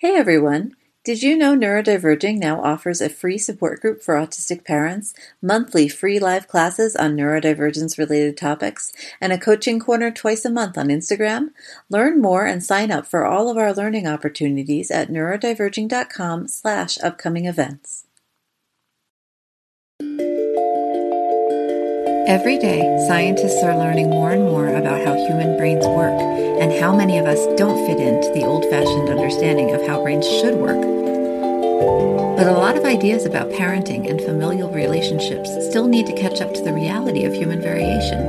Hey everyone! Did you know Neurodiverging now offers a free support group for autistic parents, monthly free live classes on neurodivergence related topics, and a coaching corner twice a month on Instagram? Learn more and sign up for all of our learning opportunities at neurodiverging.com slash upcoming events. Every day, scientists are learning more and more about how human brains work and how many of us don't fit into the old fashioned understanding of how brains should work. But a lot of ideas about parenting and familial relationships still need to catch up to the reality of human variation.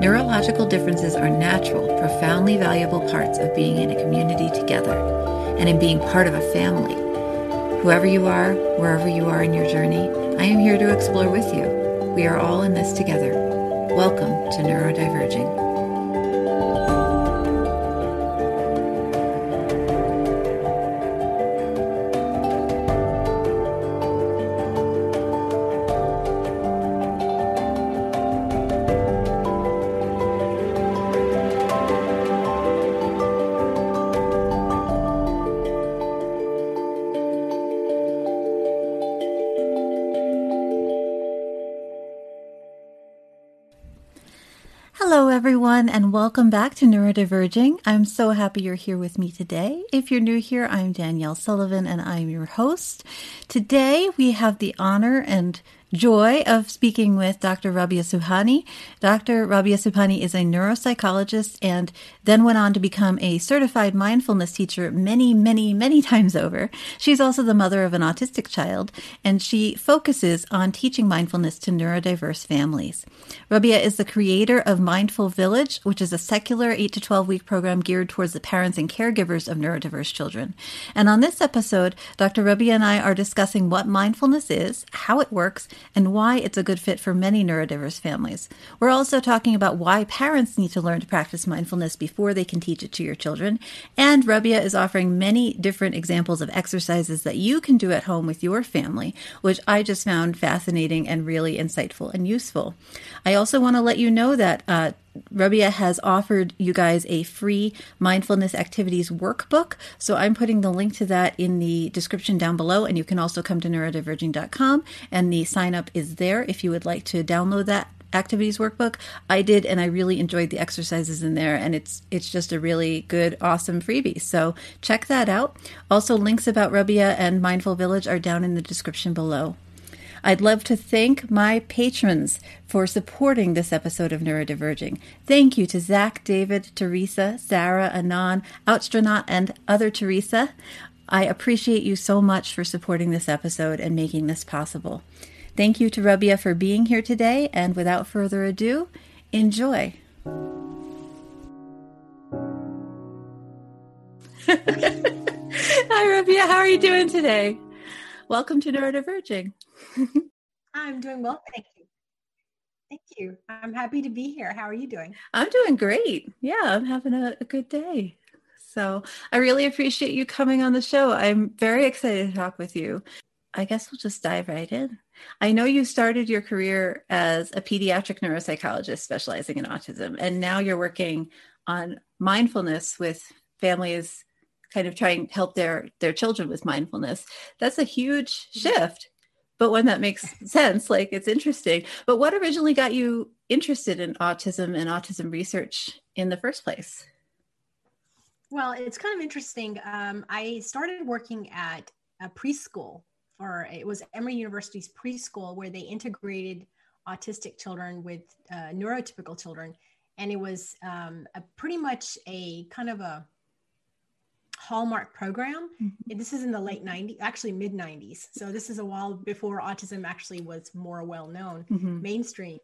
Neurological differences are natural, profoundly valuable parts of being in a community together and in being part of a family. Whoever you are, wherever you are in your journey, I am here to explore with you. We are all in this together. Welcome to Neurodiverging. Welcome back to Neurodiverging. I'm so happy you're here with me today. If you're new here, I'm Danielle Sullivan, and I'm your host. Today, we have the honor and joy of speaking with Dr. Rabia Subhani. Dr. Rabia Subhani is a neuropsychologist and then went on to become a certified mindfulness teacher many, many, many times over. She's also the mother of an autistic child, and she focuses on teaching mindfulness to neurodiverse families. Rabia is the creator of Mindful Village, which is a secular 8 to 12 week program geared towards the parents and caregivers of neurodiverse children. And on this episode, Dr. Rabia and I are discussing what mindfulness is, how it works, and why it's a good fit for many neurodiverse families. We're also talking about why parents need to learn to practice mindfulness before they can teach it to your children. And Rabia is offering many different examples of exercises that you can do at home with your family, which I just found fascinating and really insightful and useful. I also want to let you know that uh, Rabia has offered you guys a free mindfulness activities workbook. So I'm putting the link to that in the description down below. And you can also come to neurodiverging.com and the sign up is there if you would like to download that activities workbook i did and i really enjoyed the exercises in there and it's it's just a really good awesome freebie so check that out also links about rabia and mindful village are down in the description below I'd love to thank my patrons for supporting this episode of Neurodiverging. Thank you to Zach, David, Teresa, Sarah, Anon, Outstronaut, and other Teresa. I appreciate you so much for supporting this episode and making this possible. Thank you to Rabia for being here today, and without further ado, enjoy. Hi, Rabia. How are you doing today? Welcome to Neurodiverging. I'm doing well, thank you. Thank you. I'm happy to be here. How are you doing? I'm doing great. Yeah, I'm having a, a good day. So I really appreciate you coming on the show. I'm very excited to talk with you. I guess we'll just dive right in. I know you started your career as a pediatric neuropsychologist specializing in autism, and now you're working on mindfulness with families kind of trying to help their their children with mindfulness. That's a huge mm-hmm. shift but one that makes sense. Like it's interesting. But what originally got you interested in autism and autism research in the first place? Well, it's kind of interesting. Um, I started working at a preschool, or it was Emory University's preschool, where they integrated autistic children with uh, neurotypical children. And it was um, pretty much a kind of a Hallmark program. Mm-hmm. This is in the late 90s, actually mid 90s. So this is a while before autism actually was more well known, mm-hmm. mainstream.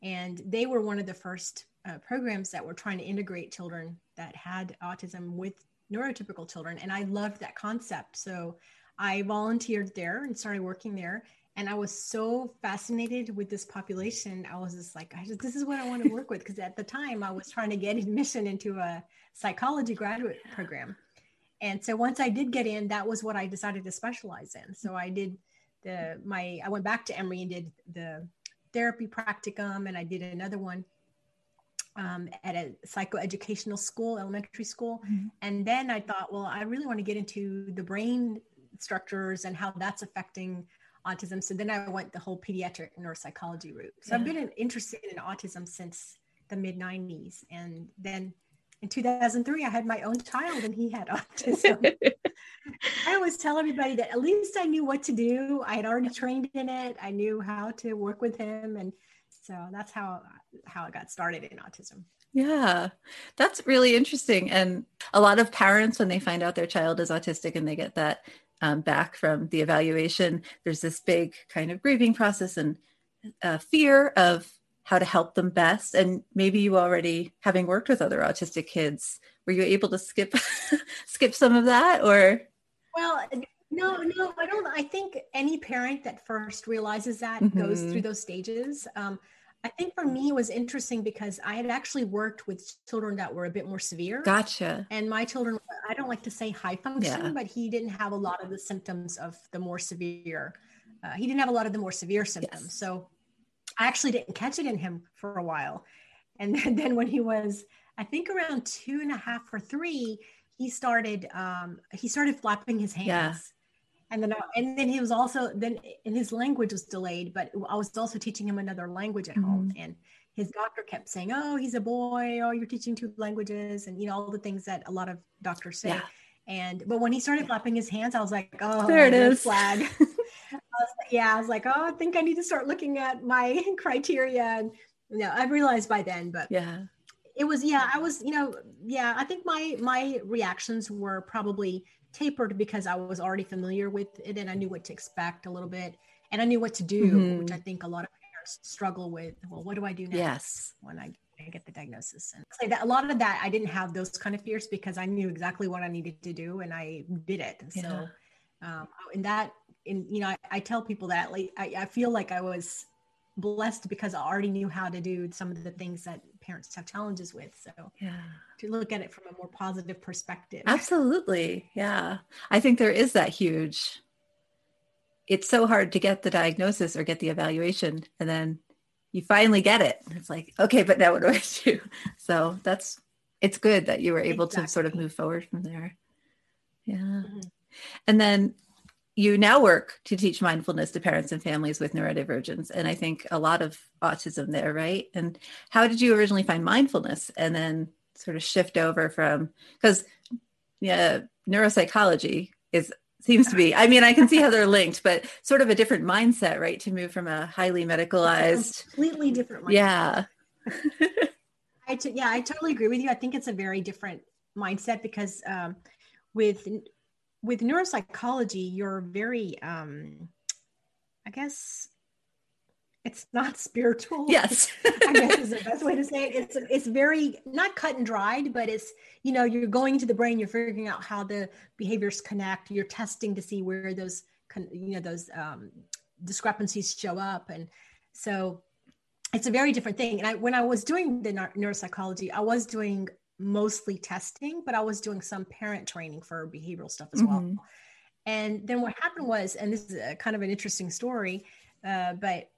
And they were one of the first uh, programs that were trying to integrate children that had autism with neurotypical children. And I loved that concept. So I volunteered there and started working there. And I was so fascinated with this population. I was just like, just, this is what I want to work with. Because at the time, I was trying to get admission into a psychology graduate program and so once i did get in that was what i decided to specialize in so i did the my i went back to emory and did the therapy practicum and i did another one um, at a psychoeducational school, elementary school. Mm-hmm. And then I thought, well, I really want to get into the brain structures and how that's affecting autism. So then I went the whole pediatric neuropsychology route. So yeah. I've been interested in autism since the mid 90s. And then in 2003, I had my own child and he had autism. I always tell everybody that at least I knew what to do. I had already trained in it. I knew how to work with him. And so that's how, how I got started in autism. Yeah, that's really interesting. And a lot of parents, when they find out their child is autistic and they get that um, back from the evaluation, there's this big kind of grieving process and uh, fear of how to help them best. And maybe you already, having worked with other autistic kids, were you able to skip skip some of that, or? Well, no, no, I don't. I think any parent that first realizes that mm-hmm. goes through those stages. Um, I think for me it was interesting because I had actually worked with children that were a bit more severe. Gotcha. And my children, I don't like to say high function, yeah. but he didn't have a lot of the symptoms of the more severe. Uh, he didn't have a lot of the more severe symptoms. Yes. So I actually didn't catch it in him for a while. And then, then when he was, I think around two and a half or three, he started um, he started flapping his hands. Yeah and then and then he was also then and his language was delayed but i was also teaching him another language at mm-hmm. home and his doctor kept saying oh he's a boy oh you're teaching two languages and you know all the things that a lot of doctors say yeah. and but when he started flapping his hands i was like oh there it is flag was, yeah i was like oh i think i need to start looking at my criteria and you know i realized by then but yeah it was yeah i was you know yeah i think my my reactions were probably tapered because I was already familiar with it and I knew what to expect a little bit and I knew what to do, mm-hmm. which I think a lot of parents struggle with. Well, what do I do now yes. when I, I get the diagnosis? And say that a lot of that I didn't have those kind of fears because I knew exactly what I needed to do and I did it. Yeah. So um, in that, in you know, I, I tell people that like I, I feel like I was blessed because I already knew how to do some of the things that parents have challenges with. So yeah, to look at it from a more positive perspective. Absolutely. Yeah. I think there is that huge it's so hard to get the diagnosis or get the evaluation and then you finally get it. It's like, okay, but now what do I do? So that's it's good that you were able exactly. to sort of move forward from there. Yeah. Mm-hmm. And then you now work to teach mindfulness to parents and families with neurodivergence. And i think a lot of autism there right? And how did you originally find mindfulness? And then sort of shift over from because yeah neuropsychology is seems to be i mean i can see how they're linked but sort of a different mindset right? To move from a highly medicalized completely different mindset. yeah. I t- yeah i totally agree with you. I think it's a very different mindset because um, with with neuropsychology, you're very, um, I guess, it's not spiritual. Yes, I guess is the best way to say it. It's it's very not cut and dried, but it's you know you're going into the brain, you're figuring out how the behaviors connect, you're testing to see where those you know those um, discrepancies show up, and so it's a very different thing. And I, when I was doing the neuropsychology, I was doing mostly testing, but I was doing some parent training for behavioral stuff as mm-hmm. well. And then what happened was, and this is a, kind of an interesting story, uh, but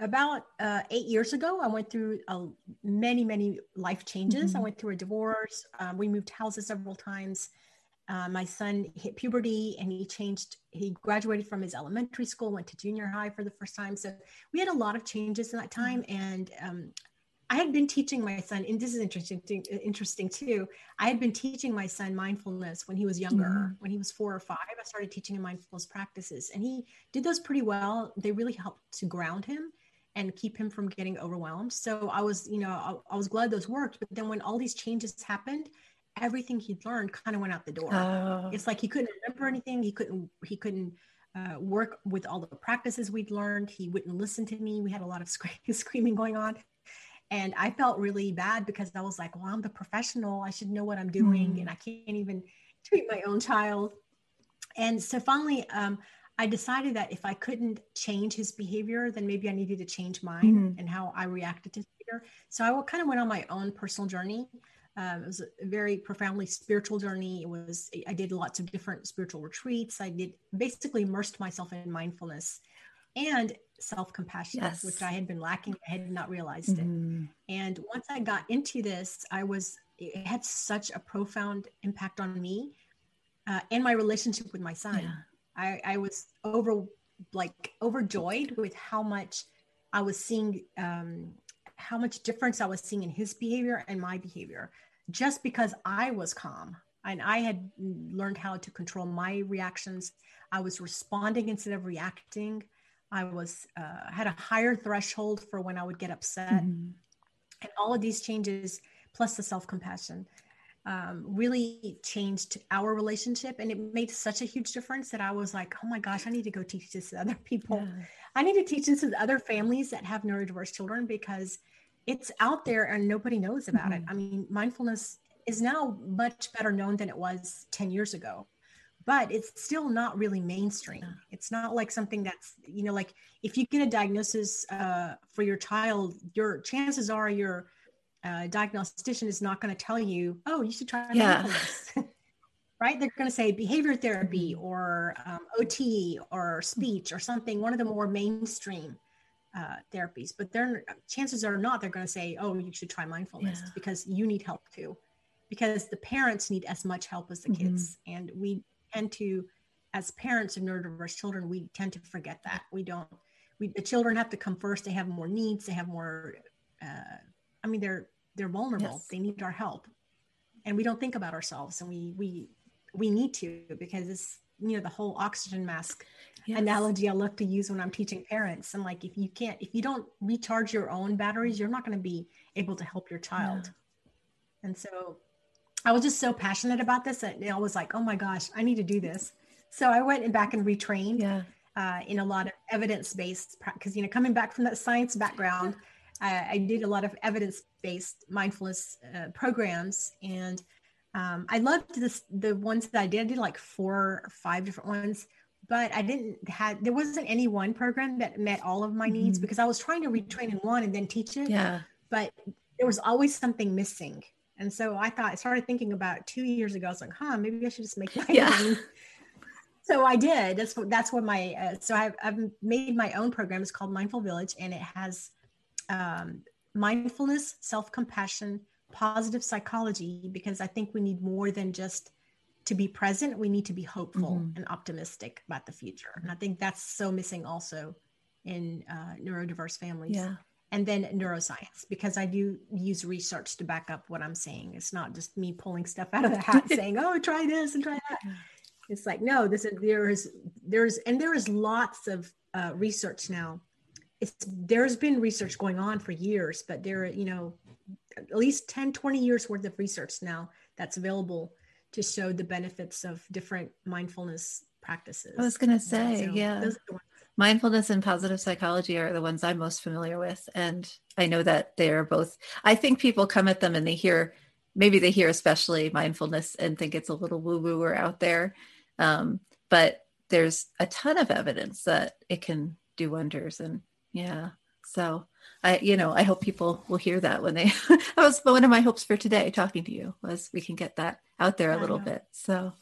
about uh, eight years ago, I went through a, many, many life changes. Mm-hmm. I went through a divorce. Um, we moved houses several times. Uh, my son hit puberty and he changed. He graduated from his elementary school, went to junior high for the first time. So we had a lot of changes in that time. Mm-hmm. And um, I had been teaching my son, and this is interesting, interesting too. I had been teaching my son mindfulness when he was younger. Mm-hmm. When he was four or five, I started teaching him mindfulness practices, and he did those pretty well. They really helped to ground him and keep him from getting overwhelmed. So I was, you know, I, I was glad those worked. But then when all these changes happened, everything he'd learned kind of went out the door. Oh. It's like he couldn't remember anything. He couldn't. He couldn't. Uh, work with all the practices we'd learned. He wouldn't listen to me. We had a lot of screaming going on. And I felt really bad because I was like, well, I'm the professional. I should know what I'm doing. Mm. And I can't even treat my own child. And so finally, um, I decided that if I couldn't change his behavior, then maybe I needed to change mine mm-hmm. and how I reacted to behavior. So I kind of went on my own personal journey. Um, it was a very profoundly spiritual journey. It was I did lots of different spiritual retreats. I did basically immersed myself in mindfulness and self compassion, yes. which I had been lacking. I had not realized mm-hmm. it. And once I got into this, I was, it had such a profound impact on me uh, and my relationship with my son. Yeah. I, I was over, like, overjoyed with how much I was seeing, um, how much difference I was seeing in his behavior and my behavior just because I was calm and I had learned how to control my reactions. I was responding instead of reacting. I was uh, had a higher threshold for when I would get upset, mm-hmm. and all of these changes, plus the self compassion, um, really changed our relationship, and it made such a huge difference that I was like, oh my gosh, I need to go teach this to other people. Yeah. I need to teach this to other families that have neurodiverse children because it's out there and nobody knows about mm-hmm. it. I mean, mindfulness is now much better known than it was 10 years ago but it's still not really mainstream it's not like something that's you know like if you get a diagnosis uh, for your child your chances are your uh, diagnostician is not going to tell you oh you should try yeah. right they're going to say behavior therapy mm-hmm. or um, ot or speech or something one of the more mainstream uh, therapies but their chances are not they're going to say oh you should try mindfulness yeah. because you need help too because the parents need as much help as the mm-hmm. kids and we tend to as parents of neurodiverse children we tend to forget that. We don't we the children have to come first they have more needs they have more uh, i mean they're they're vulnerable. Yes. they need our help. And we don't think about ourselves and we we we need to because it's you know the whole oxygen mask yes. analogy i love to use when i'm teaching parents. And like if you can't if you don't recharge your own batteries you're not going to be able to help your child. And so I was just so passionate about this And I was like, oh my gosh, I need to do this. So I went and back and retrained yeah. uh, in a lot of evidence based, because, you know, coming back from that science background, I, I did a lot of evidence based mindfulness uh, programs. And um, I loved this, the ones that I did. I did like four or five different ones, but I didn't have, there wasn't any one program that met all of my mm-hmm. needs because I was trying to retrain in one and then teach it. Yeah. But there was always something missing. And so I thought, I started thinking about two years ago. I was like, huh, maybe I should just make my yeah. own. So I did. That's what, that's what my, uh, so I've, I've made my own program. It's called Mindful Village and it has um, mindfulness, self-compassion, positive psychology, because I think we need more than just to be present. We need to be hopeful mm-hmm. and optimistic about the future. And I think that's so missing also in uh, neurodiverse families. Yeah and then neuroscience because I do use research to back up what I'm saying. It's not just me pulling stuff out of the hat saying, "Oh, try this and try that." It's like, no, this is there is there's and there is lots of uh, research now. It's there's been research going on for years, but there, are you know, at least 10, 20 years worth of research now that's available to show the benefits of different mindfulness practices. I was going to say, so yeah mindfulness and positive psychology are the ones I'm most familiar with. And I know that they're both, I think people come at them and they hear, maybe they hear especially mindfulness and think it's a little woo woo or out there. Um, but there's a ton of evidence that it can do wonders. And yeah, so I, you know, I hope people will hear that when they, that was one of my hopes for today talking to you was we can get that out there a little bit. So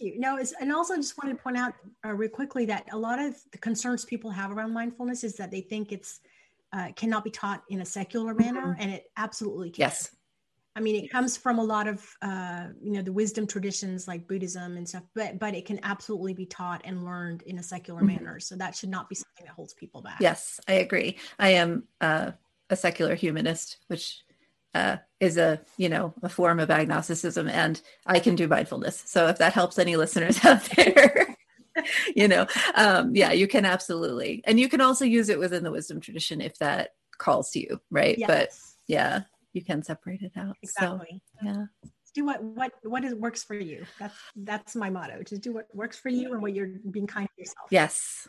you. No, and also just wanted to point out uh, real quickly that a lot of the concerns people have around mindfulness is that they think it's uh, cannot be taught in a secular manner, mm-hmm. and it absolutely can. Yes. I mean, it comes from a lot of uh, you know the wisdom traditions like Buddhism and stuff, but but it can absolutely be taught and learned in a secular mm-hmm. manner. So that should not be something that holds people back. Yes, I agree. I am uh, a secular humanist, which uh, is a you know a form of agnosticism and i can do mindfulness. So if that helps any listeners out there you know um, yeah you can absolutely. And you can also use it within the wisdom tradition if that calls to you right? Yes. but yeah you can separate it out. Exactly. so, yeah do what what what is works for you. That's that's my motto just do what works for you and what you're being kind to yourself. Yes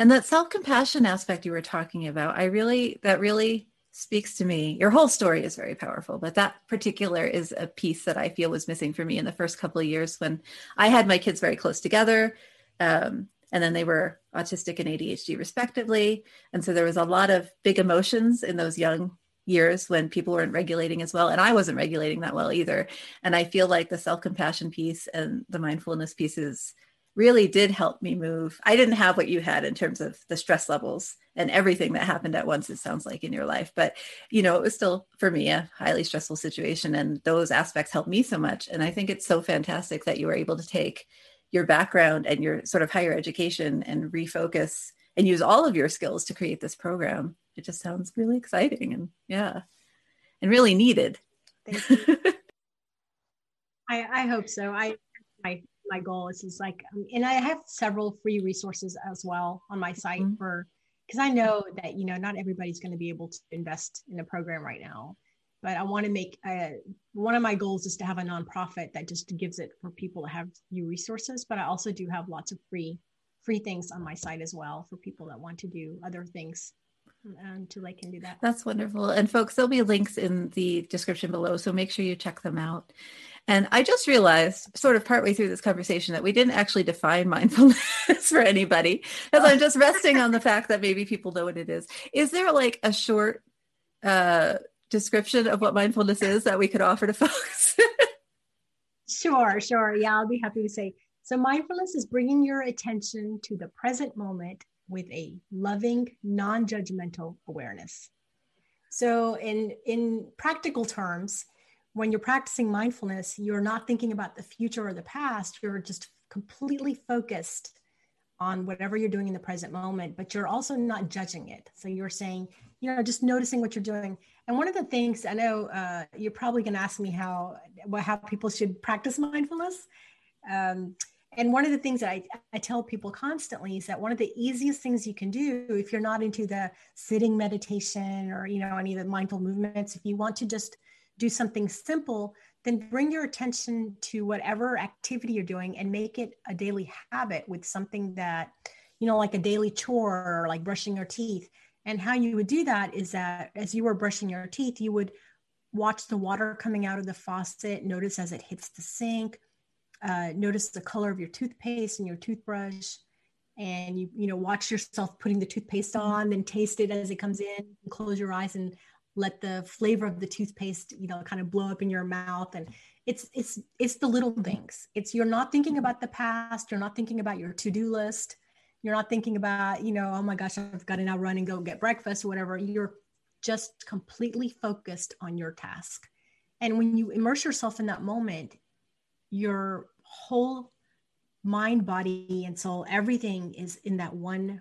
And that self compassion aspect you were talking about, I really, that really speaks to me. Your whole story is very powerful, but that particular is a piece that I feel was missing for me in the first couple of years when I had my kids very close together. Um, and then they were autistic and ADHD respectively. And so there was a lot of big emotions in those young years when people weren't regulating as well. And I wasn't regulating that well either. And I feel like the self compassion piece and the mindfulness pieces really did help me move. I didn't have what you had in terms of the stress levels and everything that happened at once, it sounds like in your life. But, you know, it was still for me a highly stressful situation. And those aspects helped me so much. And I think it's so fantastic that you were able to take your background and your sort of higher education and refocus and use all of your skills to create this program. It just sounds really exciting and yeah, and really needed. I, I hope so. I my my goal is is like, um, and I have several free resources as well on my site mm-hmm. for because I know that you know not everybody's going to be able to invest in a program right now, but I want to make a, one of my goals is to have a nonprofit that just gives it for people to have few resources. But I also do have lots of free free things on my site as well for people that want to do other things until they can do that. That's wonderful. And folks, there'll be links in the description below, so make sure you check them out. And I just realized, sort of partway through this conversation, that we didn't actually define mindfulness for anybody, as I'm just resting on the fact that maybe people know what it is. Is there like a short uh, description of what mindfulness is that we could offer to folks? sure, sure. Yeah, I'll be happy to say. So, mindfulness is bringing your attention to the present moment with a loving, non judgmental awareness. So, in, in practical terms, when you're practicing mindfulness, you're not thinking about the future or the past. You're just completely focused on whatever you're doing in the present moment, but you're also not judging it. So you're saying, you know, just noticing what you're doing. And one of the things I know uh, you're probably going to ask me how how people should practice mindfulness. Um, and one of the things that I, I tell people constantly is that one of the easiest things you can do if you're not into the sitting meditation or you know any of the mindful movements, if you want to just do something simple, then bring your attention to whatever activity you're doing and make it a daily habit with something that, you know, like a daily chore or like brushing your teeth. And how you would do that is that as you were brushing your teeth, you would watch the water coming out of the faucet, notice as it hits the sink, uh, notice the color of your toothpaste and your toothbrush and you you know watch yourself putting the toothpaste mm-hmm. on then taste it as it comes in close your eyes and let the flavor of the toothpaste you know kind of blow up in your mouth. And it's it's it's the little things. It's you're not thinking about the past. You're not thinking about your to-do list. You're not thinking about you know oh my gosh i've got to now run and go get breakfast or whatever. You're just completely focused on your task. And when you immerse yourself in that moment your whole mind body and soul everything is in that one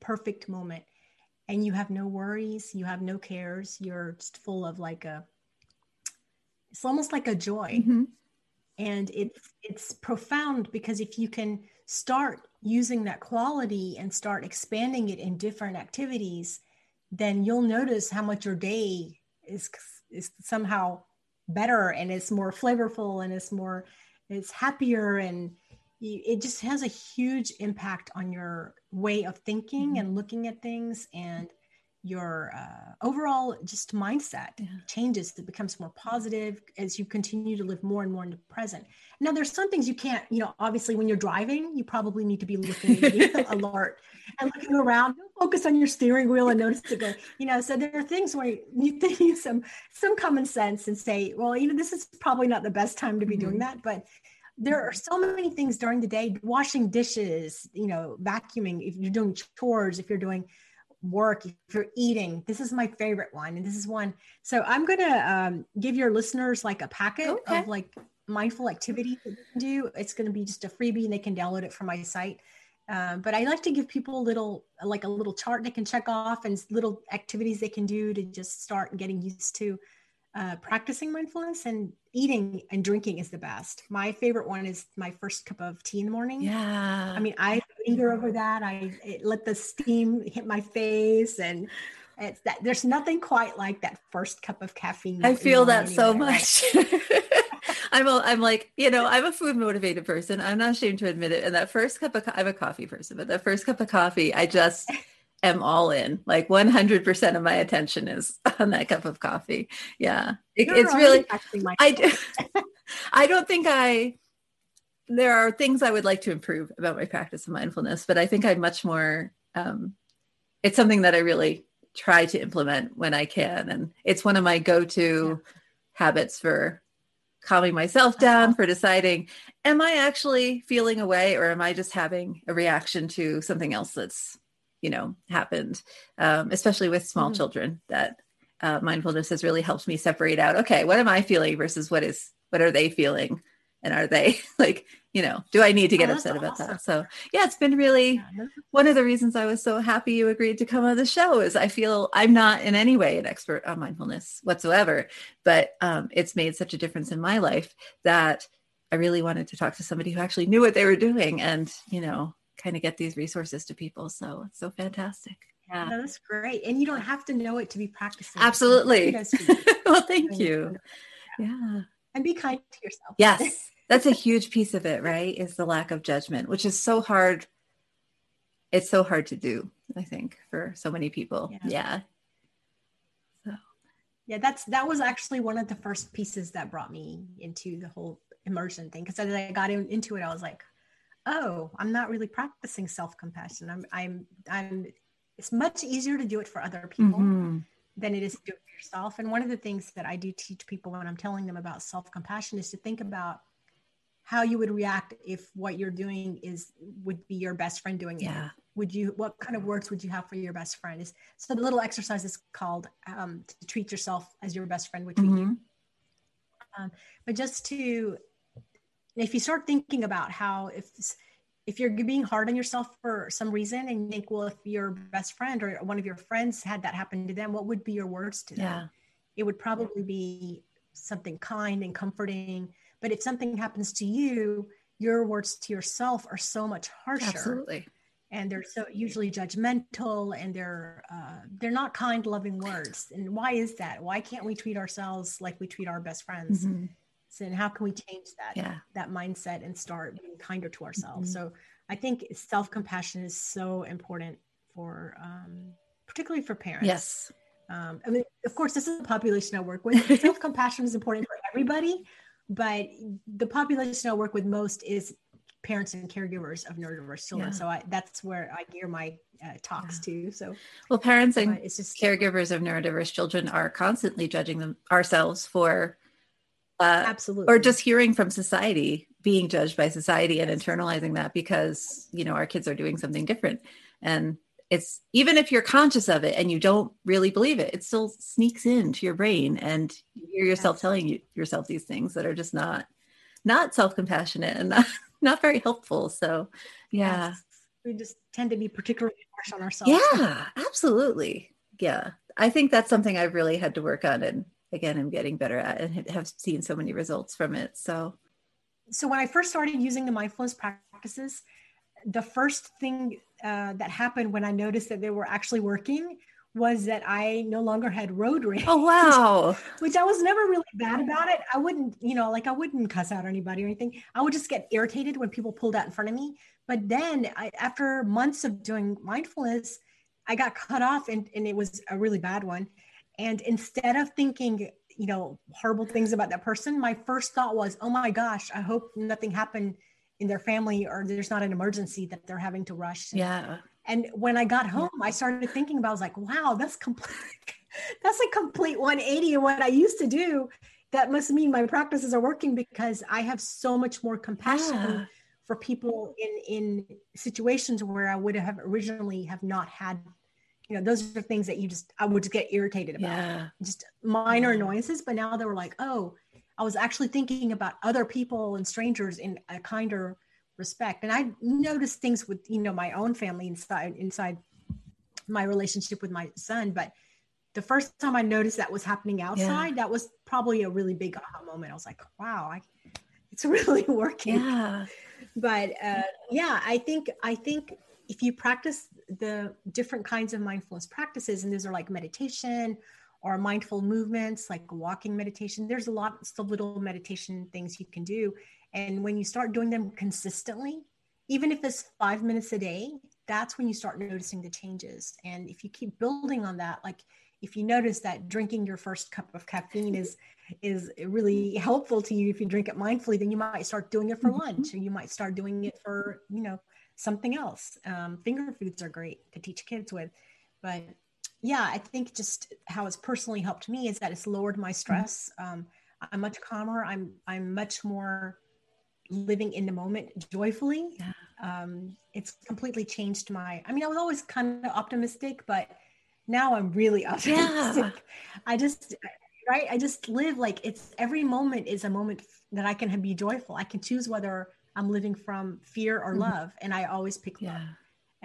perfect moment and you have no worries, you have no cares, you're just full of like a it's almost like a joy. Mm-hmm. And it's it's profound because if you can start using that quality and start expanding it in different activities, then you'll notice how much your day is is somehow better and it's more flavorful and it's more it's happier and it just has a huge impact on your way of thinking mm-hmm. and looking at things and your uh, overall just mindset yeah. changes it becomes more positive as you continue to live more and more in the present now there's some things you can't you know obviously when you're driving you probably need to be looking alert and looking around focus on your steering wheel and notice it go you know so there are things where you need to use some some common sense and say well you know this is probably not the best time to be mm-hmm. doing that but there are so many things during the day washing dishes you know vacuuming if you're doing chores if you're doing work if you're eating this is my favorite one and this is one so i'm going to um, give your listeners like a packet okay. of like mindful activity that you can do it's going to be just a freebie and they can download it from my site um, but i like to give people a little like a little chart they can check off and little activities they can do to just start getting used to uh, practicing mindfulness and eating and drinking is the best. My favorite one is my first cup of tea in the morning. Yeah. I mean, I over that. I let the steam hit my face and it's that there's nothing quite like that first cup of caffeine. I feel that so much. I'm a, I'm like, you know, I'm a food motivated person. I'm not ashamed to admit it. And that first cup of, co- I'm a coffee person, but that first cup of coffee, I just am all in. Like 100% of my attention is on that cup of coffee. Yeah. It, it's really, I do. I don't think I, there are things I would like to improve about my practice of mindfulness, but I think I'm much more, um, it's something that I really try to implement when I can. And it's one of my go to yeah. habits for calming myself down, for deciding, am I actually feeling away or am I just having a reaction to something else that's, you know, happened? Um, especially with small mm-hmm. children, that uh, mindfulness has really helped me separate out, okay, what am I feeling versus what is, what are they feeling? And are they like you know, do I need to get oh, upset about that? So yeah, it's been really one of the reasons I was so happy you agreed to come on the show is I feel I'm not in any way an expert on mindfulness whatsoever, but um, it's made such a difference in my life that I really wanted to talk to somebody who actually knew what they were doing and, you know, kind of get these resources to people. So it's so fantastic. Yeah. No, that's great. And you don't have to know it to be practicing. Absolutely. well, thank you. Yeah. And be kind to yourself. Yes that's a huge piece of it right is the lack of judgment which is so hard. It's so hard to do i think for so many people. Yeah, yeah. so. Yeah that's that was actually one of the first pieces that brought me into the whole immersion thing because as i got in, into it i was like oh i'm not really practicing self-compassion. I'm i'm i'm it's much easier to do it for other people mm-hmm. than it is to do it for yourself. And one of the things that i do teach people when i'm telling them about self-compassion is to think about how you would react if what you're doing is would be your best friend doing it. Yeah. Would you what kind of words would you have for your best friend? Is so the little exercise is called um, to treat yourself as your best friend would treat mm-hmm. you. Um, but just to if you start thinking about how if if you're being hard on yourself for some reason and you think well if your best friend or one of your friends had that happen to them what would be your words to them yeah. it would probably be something kind and comforting but if something happens to you, your words to yourself are so much harsher. Absolutely. And they're so usually judgmental and they're uh, they're not kind, loving words. And why is that? Why can't we treat ourselves like we treat our best friends? Mm-hmm. So, and how can we change that yeah. that mindset and start being kinder to ourselves? Mm-hmm. So I think self compassion is so important for um, particularly for parents. Yes. Um, I mean, of course, this is the population I work with. Self compassion is important for everybody, but the population I work with most is parents and caregivers of neurodiverse children. Yeah. So I, that's where I gear my uh, talks yeah. to. So, well, parents and it's just caregivers of neurodiverse children are constantly judging them ourselves for, uh, absolutely, or just hearing from society, being judged by society and internalizing that because you know our kids are doing something different, and it's even if you're conscious of it and you don't really believe it, it still sneaks into your brain and you hear yourself telling you, yourself these things that are just not not self-compassionate and not, not very helpful. So yeah. Yes. We just tend to be particularly harsh on ourselves. Yeah, absolutely. Yeah. I think that's something I've really had to work on and again I'm getting better at and have seen so many results from it. So so when I first started using the mindfulness practices, the first thing uh, that happened when I noticed that they were actually working was that I no longer had road rage. Oh wow! which I was never really bad about it. I wouldn't, you know, like I wouldn't cuss out anybody or anything. I would just get irritated when people pulled out in front of me. But then, I, after months of doing mindfulness, I got cut off, and and it was a really bad one. And instead of thinking, you know, horrible things about that person, my first thought was, oh my gosh, I hope nothing happened in their family or there's not an emergency that they're having to rush. Yeah. And when I got home, I started thinking about, I was like, wow, that's complete, that's a complete 180 of what I used to do. That must mean my practices are working because I have so much more compassion yeah. for people in, in situations where I would have originally have not had, you know, those are things that you just, I would just get irritated about. Yeah. Just minor annoyances. But now they were like, oh, I was actually thinking about other people and strangers in a kinder respect. And I noticed things with, you know, my own family inside inside my relationship with my son. But the first time I noticed that was happening outside, yeah. that was probably a really big aha moment. I was like, wow, I, it's really working. Yeah. But uh, yeah, I think I think if you practice the different kinds of mindfulness practices, and those are like meditation or mindful movements like walking meditation. There's a lot of little meditation things you can do. And when you start doing them consistently, even if it's five minutes a day, that's when you start noticing the changes. And if you keep building on that, like if you notice that drinking your first cup of caffeine is is really helpful to you if you drink it mindfully then you might start doing it for mm-hmm. lunch or you might start doing it for you know something else um, finger foods are great to teach kids with but yeah i think just how it's personally helped me is that it's lowered my mm-hmm. stress um, i'm much calmer i'm i'm much more living in the moment joyfully yeah. um, it's completely changed my i mean i was always kind of optimistic but now I'm really optimistic. Yeah. I just right I just live like it's every moment is a moment that I can be joyful. I can choose whether I'm living from fear or mm-hmm. love and I always pick yeah. love.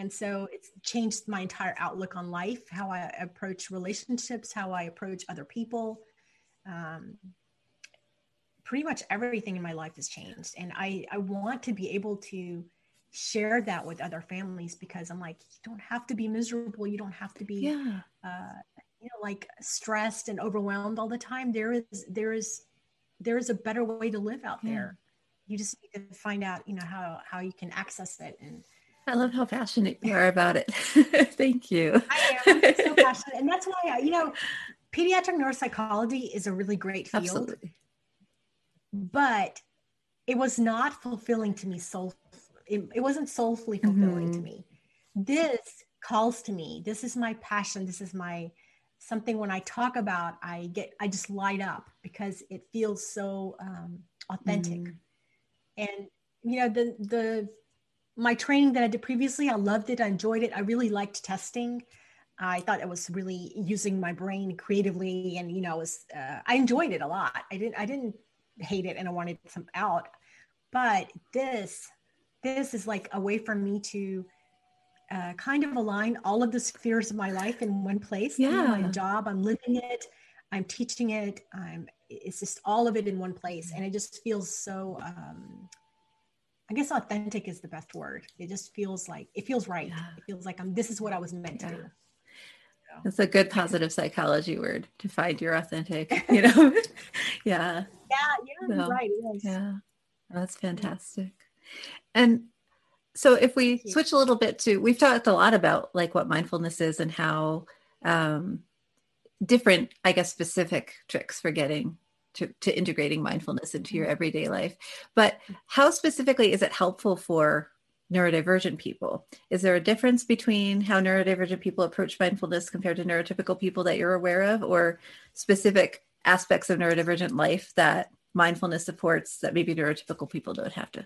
And so it's changed my entire outlook on life, how I approach relationships, how I approach other people. Um, pretty much everything in my life has changed. And I, I want to be able to share that with other families because I'm like, you don't have to be miserable. You don't have to be, yeah. uh, you know, like stressed and overwhelmed all the time. There is, there is, there is a better way to live out yeah. there. You just need to find out, you know, how, how you can access it. And I love how passionate you are about it. Thank you. I am I'm so passionate. And that's why, you know, pediatric neuropsychology is a really great field. Absolutely. But it was not fulfilling to me soul it, it wasn't soulfully fulfilling mm-hmm. to me this calls to me this is my passion this is my something when i talk about i get i just light up because it feels so um, authentic mm. and you know the the my training that i did previously i loved it i enjoyed it i really liked testing i thought it was really using my brain creatively and you know was uh, i enjoyed it a lot i didn't i didn't hate it and i wanted some out but this this is like a way for me to uh, kind of align all of the spheres of my life in one place. Yeah. You know, my job, I'm living it, I'm teaching it, I'm it's just all of it in one place. And it just feels so um I guess authentic is the best word. It just feels like it feels right. Yeah. It feels like I'm this is what I was meant yeah. to do. It's a good positive psychology word to find your authentic, you know. yeah. Yeah, yeah, so, right. Yeah. That's fantastic. And so if we switch a little bit to we've talked a lot about like what mindfulness is and how um, different i guess specific tricks for getting to, to integrating mindfulness into your mm-hmm. everyday life but how specifically is it helpful for neurodivergent people is there a difference between how neurodivergent people approach mindfulness compared to neurotypical people that you're aware of or specific aspects of neurodivergent life that mindfulness supports that maybe neurotypical people don't have to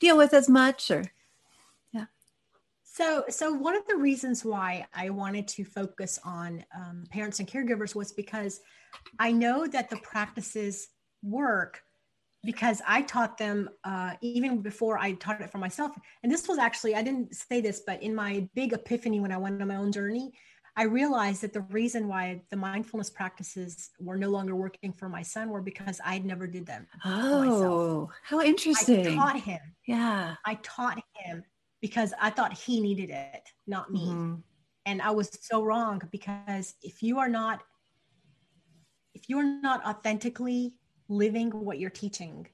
deal with as much or so so one of the reasons why i wanted to focus on um, parents and caregivers was because i know that the practices work because i taught them uh, even before i taught it for myself and this was actually i didn't say this but in my big epiphany when i went on my own journey I realized that the reason why the mindfulness practices were no longer working for my son were because I never did them. Oh, how interesting. I taught him. Yeah. I taught him because I thought he needed it, not me. Mm-hmm. And I was so wrong because if you are not if you're not authentically living what you're teaching,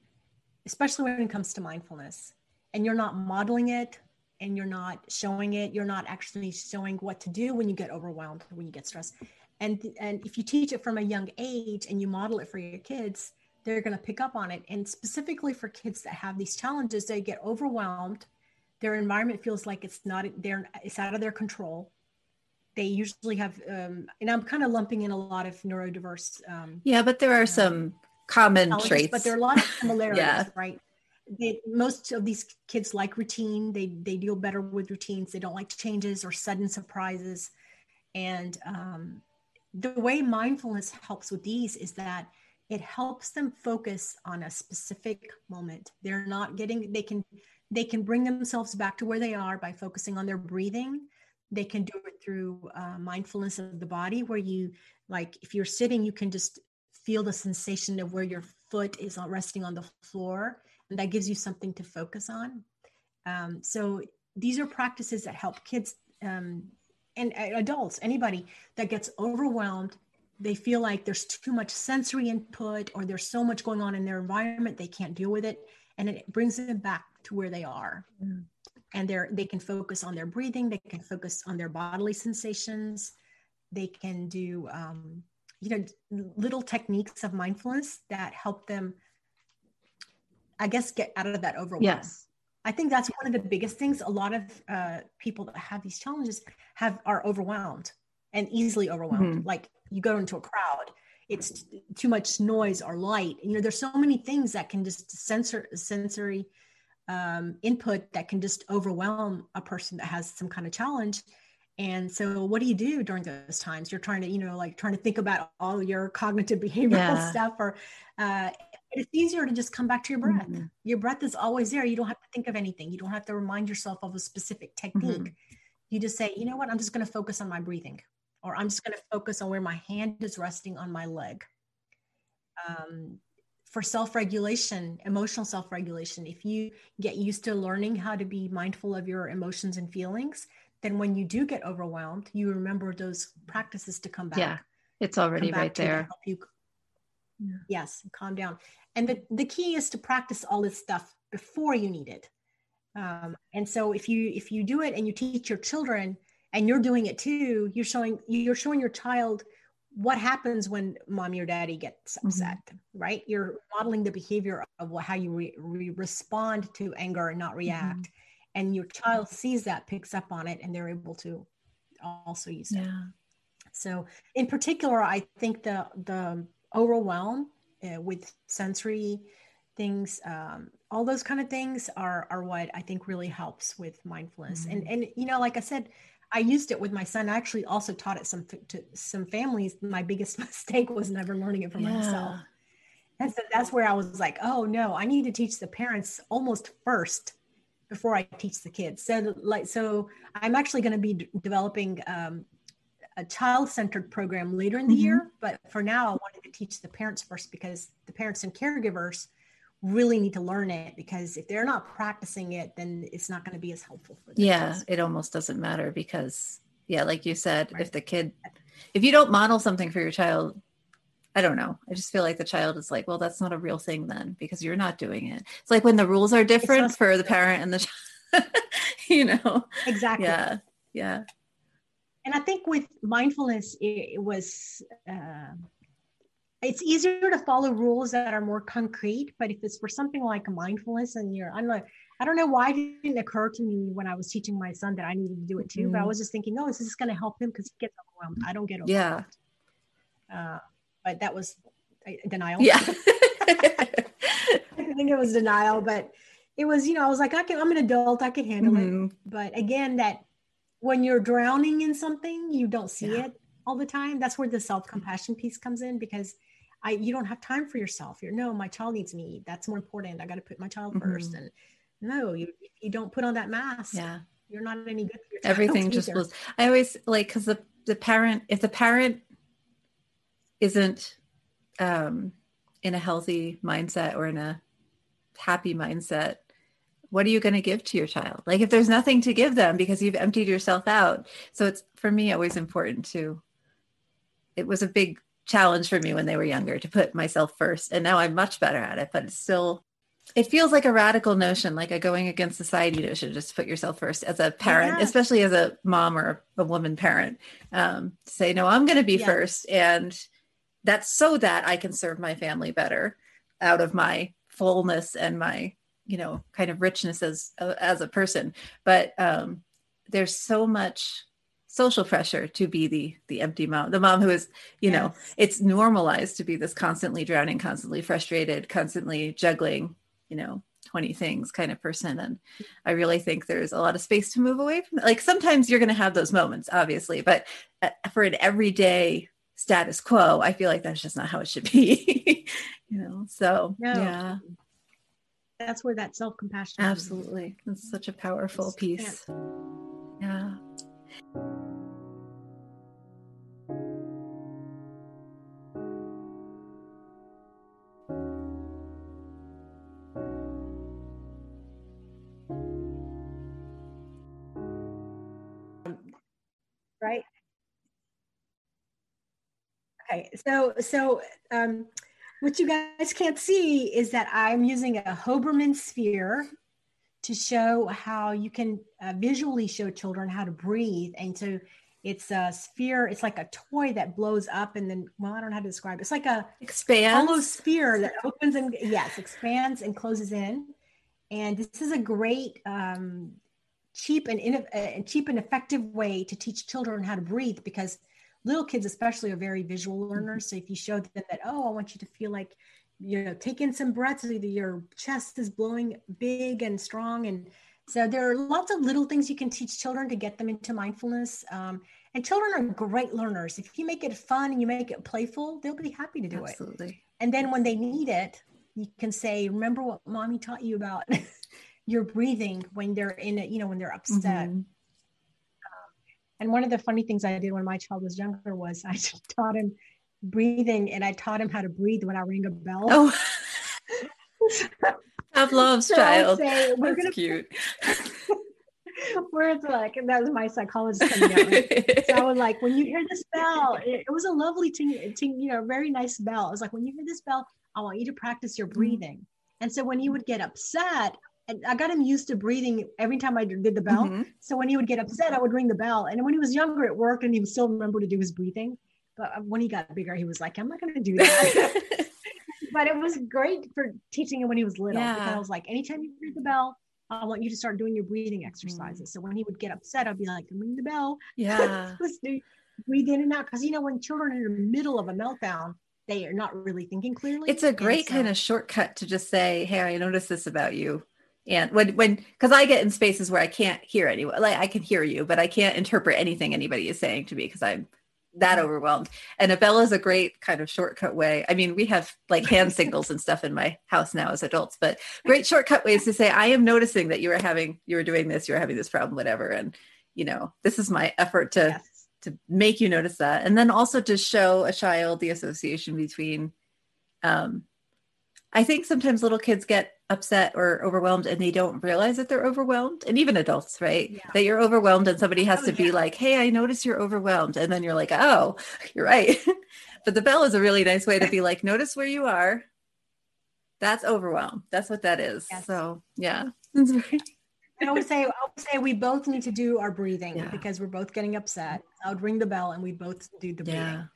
especially when it comes to mindfulness, and you're not modeling it and you're not showing it you're not actually showing what to do when you get overwhelmed when you get stressed and and if you teach it from a young age and you model it for your kids they're going to pick up on it and specifically for kids that have these challenges they get overwhelmed their environment feels like it's not there it's out of their control they usually have um, and i'm kind of lumping in a lot of neurodiverse um, yeah but there are um, some common traits but there are a lot of similarities yeah. right they, most of these kids like routine. They they deal better with routines. They don't like changes or sudden surprises. And um, the way mindfulness helps with these is that it helps them focus on a specific moment. They're not getting. They can they can bring themselves back to where they are by focusing on their breathing. They can do it through uh, mindfulness of the body, where you like if you're sitting, you can just feel the sensation of where your foot is resting on the floor and that gives you something to focus on. Um, so these are practices that help kids um, and adults, anybody that gets overwhelmed they feel like there's too much sensory input or there's so much going on in their environment they can't deal with it. And it brings them back to where they are. Mm. and they're they can focus on their breathing they can focus on their bodily sensations. They can do um, you know little techniques of mindfulness that help them i guess get out of that overwhelm. Yes. I think that's one of the biggest things a lot of uh, people that have these challenges have are overwhelmed and easily overwhelmed. Mm-hmm. like you go into a crowd it's too much noise or light. You know there's so many things that can just censor sensory um, input that can just overwhelm a person that has some kind of challenge. And so what do you do during those times? You're trying to you know like trying to think about all your cognitive behavioral yeah. stuff or uh, it's easier to just come back to your breath. Mm-hmm. your breath is always there. You don't have to think of anything. You don't have to remind yourself of a specific technique. Mm-hmm. you just say you know what? I'm just going to focus on my breathing or I'm just going to focus on where my hand is resting on my leg. Um, for self regulation, emotional self regulation, if you get used to learning how to be mindful of your emotions and feelings, then when you do get overwhelmed, you remember those practices to come back. Yeah, it's already right there. Help you, yeah. Yes, calm down. And the, the key is to practice all this stuff before you need it. Um, and so if you if you do it and you teach your children and you're doing it too you're showing you're showing your child what happens when mommy or daddy gets mm-hmm. upset mm-hmm. right you're modeling the behavior of how you re- re- respond to anger and not mm-hmm. react mm-hmm. and your child sees that picks up on it and they're able to also use it yeah. so in particular i think the the overwhelm uh, with sensory things um, all those kind of things are are what i think really helps with mindfulness mm-hmm. and and you know like i said I used it with my son. I actually also taught it some to some families. My biggest mistake was never learning it for yeah. myself. And so that's where I was like, oh no, I need to teach the parents almost first before I teach the kids. So like, so I'm actually going to be d- developing um, a child-centered program later in the mm-hmm. year. But for now, I wanted to teach the parents first because the parents and caregivers really need to learn it because if they're not practicing it, then it's not going to be as helpful for them. Yeah, kids. it almost doesn't matter because, yeah, like you said, right. if the kid, if you don't model something for your child, I don't know. I just feel like the child is like, well, that's not a real thing then because you're not doing it. It's like when the rules are different for the parent and the child, you know? Exactly. Yeah. Yeah. And I think with mindfulness, it, it was, uh, it's easier to follow rules that are more concrete but if it's for something like mindfulness and you're i'm like i don't know why it didn't occur to me when i was teaching my son that i needed to do it too mm-hmm. but i mm-hmm. was just thinking oh is this going to help him because he gets overwhelmed i don't get overwhelmed yeah uh, but that was uh, denial yeah i think it was denial but it was you know i was like i can i'm an adult i can handle mm-hmm. it but again that when you're drowning in something you don't see yeah. it all the time that's where the self-compassion piece comes in because I you don't have time for yourself. You're no, my child needs me. That's more important. I got to put my child mm-hmm. first. And no, you you don't put on that mask. Yeah, you're not any good. Everything just was. I always like because the the parent if the parent isn't um, in a healthy mindset or in a happy mindset what are you going to give to your child like if there's nothing to give them because you've emptied yourself out so it's for me always important to it was a big challenge for me when they were younger to put myself first. And now I'm much better at it, but it's still, it feels like a radical notion, like a going against society notion, just put yourself first as a parent, yeah. especially as a mom or a woman parent, um, say, no, I'm going to be yeah. first. And that's so that I can serve my family better out of my fullness and my, you know, kind of richness as, as a person. But um, there's so much social pressure to be the the empty mom the mom who is you yes. know it's normalized to be this constantly drowning constantly frustrated constantly juggling you know 20 things kind of person. And i really think there's a lot of space to move away from like sometimes you're going to have those moments obviously but uh, for an everyday status quo i feel like that's just not how it should be you know? So no. yeah. That's where that self-compassion absolutely. It's such a powerful piece. Yeah. right so so um, what you guys can't see is that I'm using a Hoberman sphere to show how you can uh, visually show children how to breathe. And so it's a sphere, it's like a toy that blows up and then, well, I don't know how to describe it. It's like a expands. hollow sphere that opens and, yes, expands and closes in. And this is a great, um, cheap and in, uh, cheap and effective way to teach children how to breathe because little kids especially are very visual mm-hmm. learners so if you show them that oh i want you to feel like you know take in some breaths either your chest is blowing big and strong and so there are lots of little things you can teach children to get them into mindfulness um, and children are great learners if you make it fun and you make it playful they'll be happy to do it. Absolutely. it and then when they need it you can say remember what mommy taught you about your breathing when they're in it you know when they're upset mm-hmm. And one of the funny things I did when my child was younger was I taught him breathing and I taught him how to breathe when I ring a bell. Oh. Pavlov's so child. Say, We're That's cute. Words like, and that was my psychologist coming out. so I was like, when you hear this bell, it, it was a lovely, ting, ting, you know, very nice bell. It was like, when you hear this bell, I want you to practice your mm-hmm. breathing. And so when he would get upset, I got him used to breathing every time I did the bell. Mm-hmm. So when he would get upset, I would ring the bell. And when he was younger, it worked, and he would still remember to do his breathing. But uh, when he got bigger, he was like, "I'm not going to do that." but it was great for teaching him when he was little yeah. because I was like, anytime you ring the bell, I want you to start doing your breathing exercises. Mm. So when he would get upset, I'd be like, ring the bell. Yeah. breathe in and out. Because, you know, when children are in the middle of a meltdown, they are not really thinking clearly. It's a great so, kind of shortcut to just say, hey, I noticed this about you and when when because i get in spaces where i can't hear anyone like i can hear you but i can't interpret anything anybody is saying to me because i'm that mm-hmm. overwhelmed and a bell is a great kind of shortcut way i mean we have like hand signals and stuff in my house now as adults but great shortcut ways to say i am noticing that you are having you are doing this you're having this problem whatever and you know this is my effort to yes. to make you notice that and then also to show a child the association between um i think sometimes little kids get upset or overwhelmed and they don't realize that they're overwhelmed and even adults right yeah. that you're overwhelmed and somebody has oh, to be like hey i notice you're overwhelmed and then you're like oh you're right but the bell is a really nice way to be like notice where you are that's overwhelm that's what that is yes. so yeah I would say I would say we both need to do our breathing yeah. because we're both getting upset. I would ring the bell and we both do the breathing.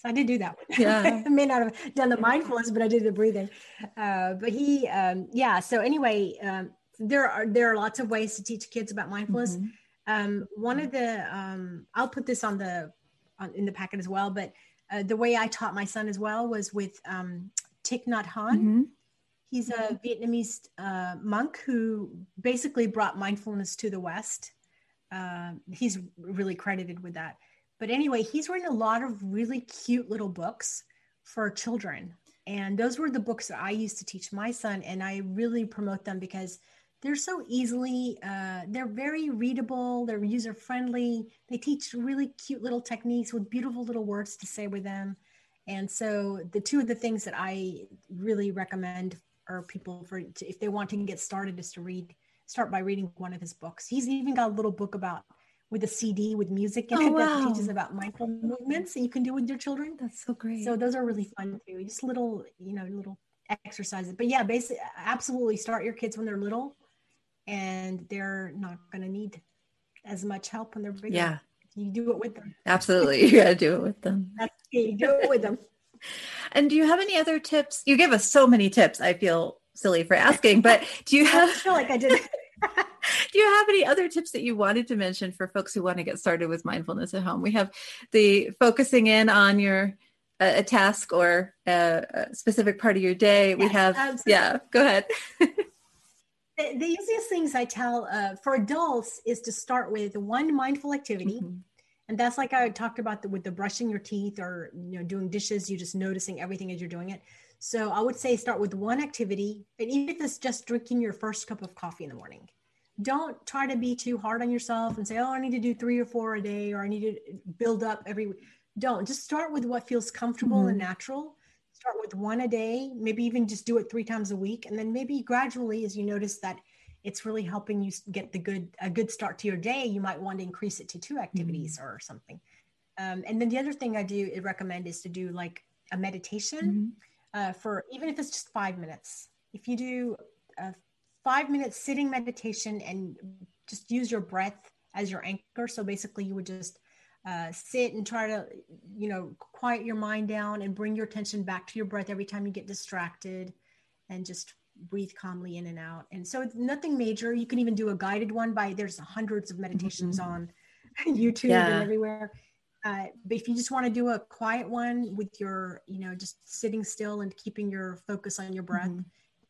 So I did do that one. Yeah. I may not have done the mindfulness, but I did the breathing. Uh, but he, um, yeah. So anyway, um, there are there are lots of ways to teach kids about mindfulness. Mm-hmm. Um, one of the um, I'll put this on the on, in the packet as well. But uh, the way I taught my son as well was with um, Thich Nhat Hanh. Mm-hmm. He's a Vietnamese uh, monk who basically brought mindfulness to the West. Uh, he's really credited with that. But anyway, he's written a lot of really cute little books for children. And those were the books that I used to teach my son. And I really promote them because they're so easily, uh, they're very readable, they're user friendly. They teach really cute little techniques with beautiful little words to say with them. And so the two of the things that I really recommend are people for if they want to get started is to read start by reading one of his books. He's even got a little book about with a CD with music in oh, it wow. that teaches about mindful movements that you can do with your children. That's so great. So those are really fun too. Just little, you know, little exercises. But yeah, basically, absolutely start your kids when they're little, and they're not going to need as much help when they're bigger. Yeah, you do it with them. Absolutely, you got to do it with them. That's you do it with them. and do you have any other tips? You give us so many tips. I feel silly for asking, but do you have? I feel like I did. Do you have any other tips that you wanted to mention for folks who want to get started with mindfulness at home? We have the focusing in on your uh, a task or a, a, specific part of your day. Yes, we have, absolutely. yeah, go ahead. the, the, easiest things I tell uh, for adults is to start with one mindful activity. Mm-hmm. And that's like I talked about the, with the brushing your teeth or you know doing dishes. You're just noticing everything as you're doing it. So I would say start with one activity, and even if it's just drinking your first cup of coffee in the morning, don't try to be too hard on yourself and say, oh, I need to do three or four a day, or I need to build up every week. Don't just start with what feels comfortable mm-hmm. and natural. Start with one a day, maybe even just do it three times a week. And then maybe gradually, as you notice that it's really helping you get the good, a good start to your day, you might want to increase it to two activities mm-hmm. or something. Um, and then the other thing I do recommend is to do like a meditation mm-hmm. Uh, for even if it's just five minutes. If you do a five minutes sitting meditation and just use your breath as your anchor. So basically, you would just uh, sit and try to, you know, quiet your mind down and bring your attention back to your breath every time you get distracted and just breathe calmly in and out. And so it's nothing major. You can even do a guided one by there's hundreds of meditations mm-hmm. on YouTube yeah. and everywhere. Uh, but if you just want to do a quiet one with your, you know, just sitting still and keeping your focus on your breath mm-hmm.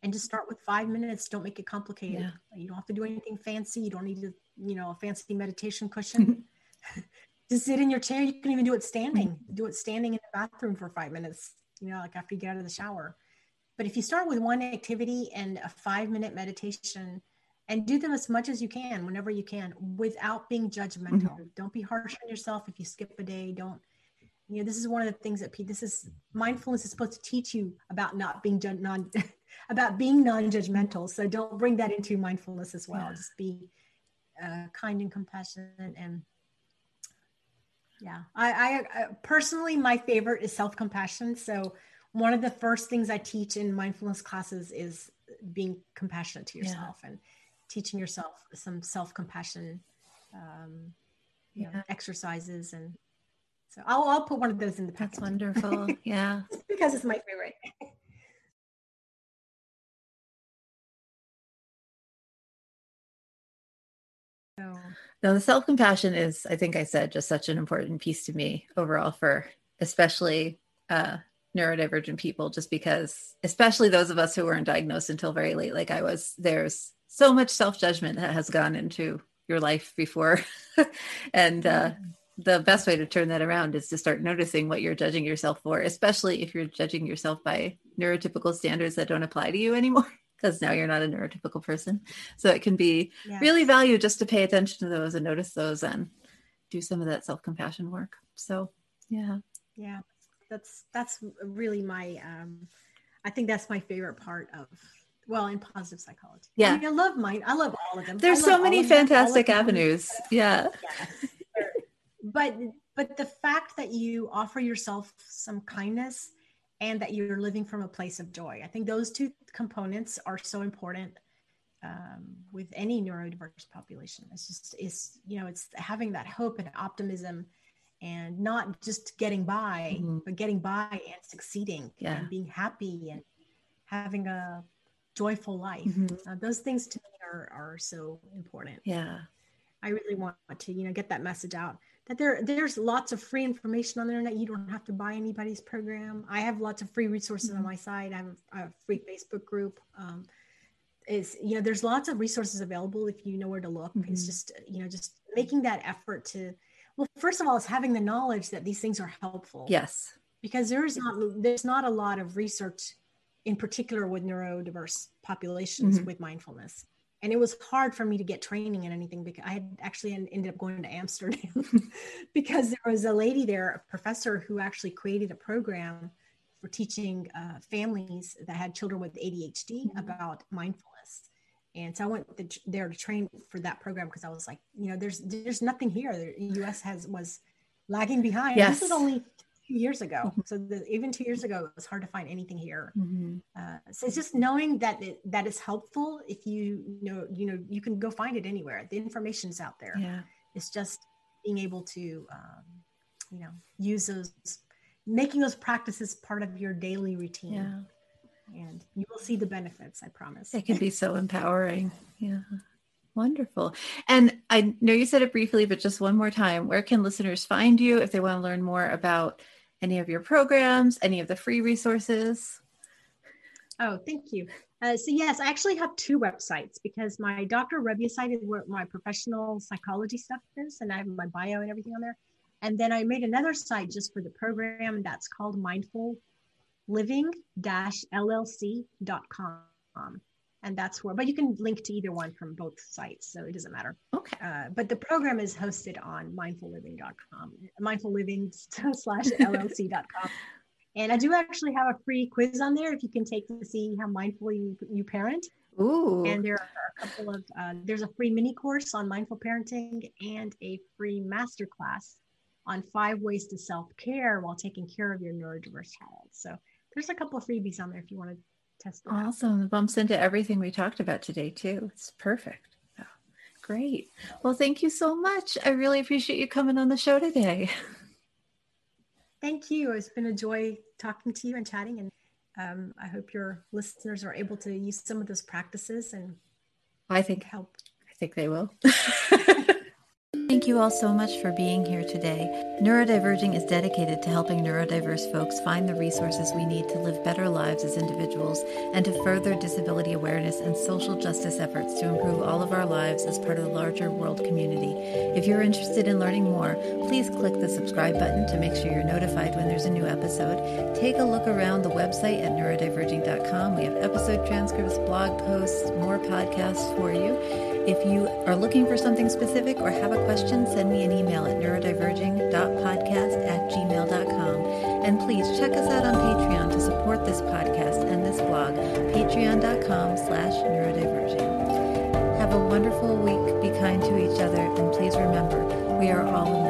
and just start with five minutes. Don't make it complicated. Yeah. You don't have to do anything fancy. You don't need to, you know, a fancy meditation cushion. just sit in your chair. You can even do it standing. Mm-hmm. Do it standing in the bathroom for five minutes, you know, like after you get out of the shower. But if you start with one activity and a five minute meditation and do them as much as you can, whenever you can, without being judgmental. Mm-hmm. Don't be harsh on yourself if you skip a day. Don't, you know, this is one of the things that this is mindfulness is supposed to teach you about not being non, about being non-judgmental. So don't bring that into mindfulness as well. Yeah. Just be uh, kind and compassionate and yeah I, I, I, personally my favorite is self-compassion so one of the first things I teach in mindfulness classes is being compassionate to yourself yeah. and teaching yourself some self compassion um, yeah. know, exercises. And so I'll, I'll put one of those in the packet. That's wonderful. Yeah. because it's my favorite. No, the self compassion is, I think I said, just such an important piece to me overall for especially uh, neurodivergent people just because especially those of us who weren't diagnosed until very late like i was there's so much self-judgment that has gone into your life before. And uh, the best way to turn that around is to start noticing what you're judging yourself for especially if you're judging yourself by neurotypical standards that don't apply to you anymore because now you're not a neurotypical person. So it can be yes. really value just to pay attention to those and notice those and do some of that self-compassion work. So yeah. Yeah. That's that's really my um i think that's my favorite part of well in positive psychology. Yeah. i, mean, I love mine i love all of them. There's so many fantastic them, avenues. Yeah. Yes. but but the fact that you offer yourself some kindness and that you're living from a place of joy i think those two components are so important um, with any neurodiverse population. It's just it's you know it's having that hope and optimism and not just getting by, mm-hmm. but getting by and succeeding yeah. and being happy and having a joyful life. Mm-hmm. Uh, those things to me are, are so important. Yeah. I really want to, you know, get that message out that there there's lots of free information on the internet. You don't have to buy anybody's program. I have lots of free resources mm-hmm. on my site. I have a, a free Facebook group. Um, is you know there's lots of resources available if you know where to look. It's mm-hmm. just you know just making that effort to well, first of all, it's having the knowledge that these things are helpful. Yes. Because there's not there's not a lot of research in particular with neurodiverse populations mm-hmm. with mindfulness. And it was hard for me to get training in anything because I had actually ended up going to Amsterdam because there was a lady there, a professor who actually created a program for teaching uh, families that had children with ADHD mm-hmm. about mindfulness and so I went there to train for that program because I was like, you know, there's there's nothing here. The U.S. has was lagging behind. Yes. This is only years ago, mm-hmm. so the, even two years ago, it was hard to find anything here. Mm-hmm. Uh, so it's just knowing that it, that is helpful. If you, you know, you know, you can go find it anywhere. The information's out there. Yeah. It's just being able to, um, you know, use those, making those practices part of your daily routine. Yeah and you will see the benefits, I promise. It can be so empowering. Yeah. Wonderful. And I know you said it briefly, but just one more time, where can listeners find you if they want to learn more about any of your programs, any of the free resources? Oh, thank you. Uh, so yes, I actually have two websites because my Dr. Rabia site is where my professional psychology stuff is, and I have my bio and everything on there. And then I made another site just for the program, that's called Mindful living-llc.com. And that's where, but you can link to either one from both sites, so it doesn't matter. Okay. Uh, but the program is hosted on mindfulliving.com, mindfulliving slash llc.com. And I do actually have a free quiz on there if you can take to see how mindful you, you parent. Ooh. And there are a couple of, uh, there's a free mini course on mindful parenting and a free master class on five ways to self-care while taking care of your neurodiverse child. So there's a couple of freebies on there if you want to test it awesome. Out. bumps into everything we talked about today too. It's perfect. Oh, great. Well thank you so much. I really appreciate you coming on the show today. Thank you. It's been a joy talking to you and chatting and um, i hope your listeners are able to use some of those practices and i think help. I think they will Thank you all so much for being here today. Neurodiverging is dedicated to helping neurodiverse folks find the resources we need to live better lives as individuals and to further disability awareness and social justice efforts to improve all of our lives as part of the larger world community. If you're interested in learning more, please click the subscribe button to make sure you're notified when there's a new episode. Take a look around the website at neurodiverging.com. We have episode transcripts, blog posts, more podcasts for you. If you are looking for something specific or have a question, send me an email at neurodiverging.podcast at gmail.com. And please check us out on Patreon to support this podcast and this blog, patreon.com slash neurodiverging. Have a wonderful week. Be kind to each other. And please remember, we are all